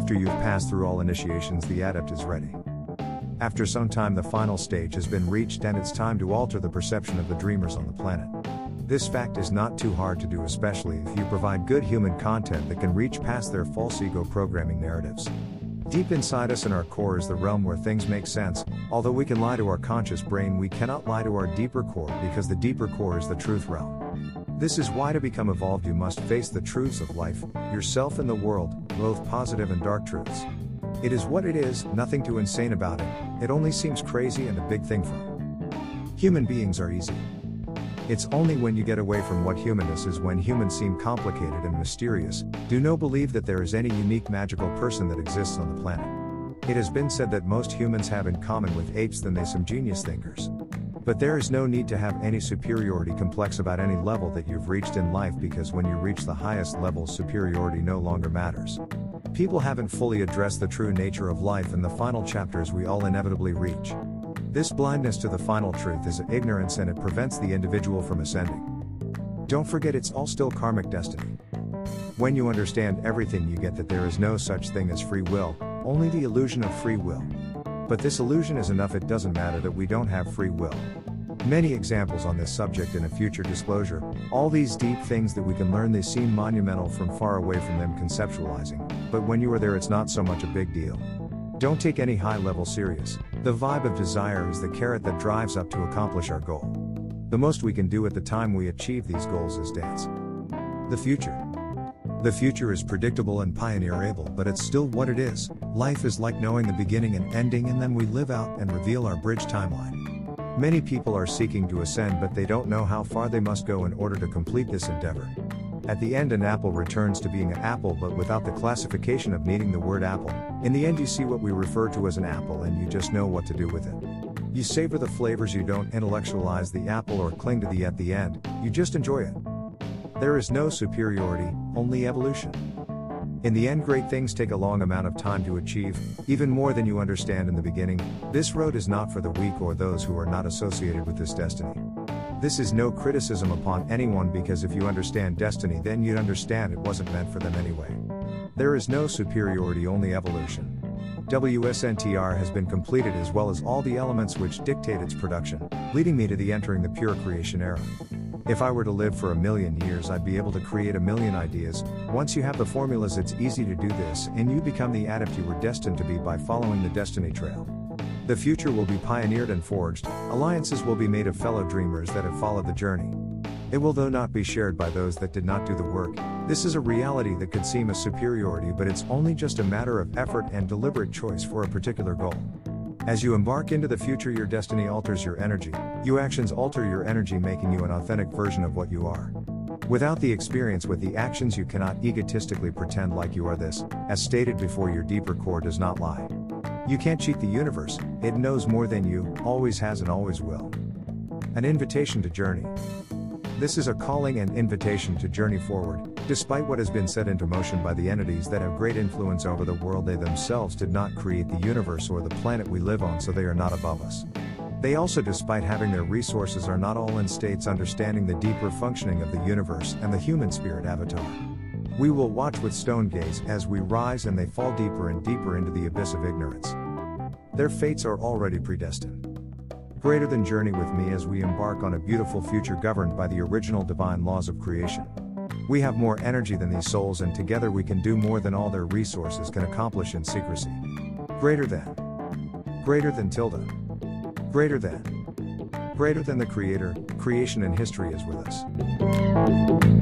After you've passed through all initiations, the adept is ready. After some time, the final stage has been reached, and it's time to alter the perception of the dreamers on the planet. This fact is not too hard to do, especially if you provide good human content that can reach past their false ego programming narratives. Deep inside us in our core is the realm where things make sense. Although we can lie to our conscious brain, we cannot lie to our deeper core because the deeper core is the truth realm. This is why to become evolved, you must face the truths of life, yourself, and the world, both positive and dark truths. It is what it is, nothing too insane about it, it only seems crazy and a big thing from. Human beings are easy. It's only when you get away from what humanness is when humans seem complicated and mysterious. Do no believe that there is any unique magical person that exists on the planet. It has been said that most humans have in common with apes than they some genius thinkers. But there is no need to have any superiority complex about any level that you've reached in life because when you reach the highest level, superiority no longer matters. People haven't fully addressed the true nature of life in the final chapters we all inevitably reach. This blindness to the final truth is ignorance and it prevents the individual from ascending. Don't forget it's all still karmic destiny. When you understand everything, you get that there is no such thing as free will, only the illusion of free will. But this illusion is enough, it doesn't matter that we don't have free will. Many examples on this subject in a future disclosure. All these deep things that we can learn, they seem monumental from far away from them conceptualizing, but when you are there, it's not so much a big deal. Don't take any high level serious. The vibe of desire is the carrot that drives up to accomplish our goal. The most we can do at the time we achieve these goals is dance. The future. The future is predictable and pioneer able, but it's still what it is. Life is like knowing the beginning and ending, and then we live out and reveal our bridge timeline. Many people are seeking to ascend, but they don't know how far they must go in order to complete this endeavor. At the end, an apple returns to being an apple, but without the classification of needing the word apple. In the end, you see what we refer to as an apple, and you just know what to do with it. You savor the flavors, you don't intellectualize the apple or cling to the at the end, you just enjoy it. There is no superiority, only evolution. In the end, great things take a long amount of time to achieve, even more than you understand in the beginning. This road is not for the weak or those who are not associated with this destiny. This is no criticism upon anyone because if you understand destiny, then you'd understand it wasn't meant for them anyway. There is no superiority, only evolution. WSNTR has been completed as well as all the elements which dictate its production, leading me to the entering the pure creation era. If I were to live for a million years, I'd be able to create a million ideas. Once you have the formulas, it's easy to do this, and you become the adept you were destined to be by following the destiny trail. The future will be pioneered and forged, alliances will be made of fellow dreamers that have followed the journey. It will, though, not be shared by those that did not do the work. This is a reality that could seem a superiority, but it's only just a matter of effort and deliberate choice for a particular goal. As you embark into the future, your destiny alters your energy, you actions alter your energy, making you an authentic version of what you are. Without the experience with the actions, you cannot egotistically pretend like you are this, as stated before, your deeper core does not lie. You can't cheat the universe, it knows more than you, always has and always will. An invitation to journey. This is a calling and invitation to journey forward, despite what has been set into motion by the entities that have great influence over the world. They themselves did not create the universe or the planet we live on, so they are not above us. They also, despite having their resources, are not all in states understanding the deeper functioning of the universe and the human spirit avatar. We will watch with stone gaze as we rise and they fall deeper and deeper into the abyss of ignorance. Their fates are already predestined greater than journey with me as we embark on a beautiful future governed by the original divine laws of creation. We have more energy than these souls, and together we can do more than all their resources can accomplish in secrecy. Greater than. Greater than tilde. Greater than. Greater than the Creator, creation and history is with us.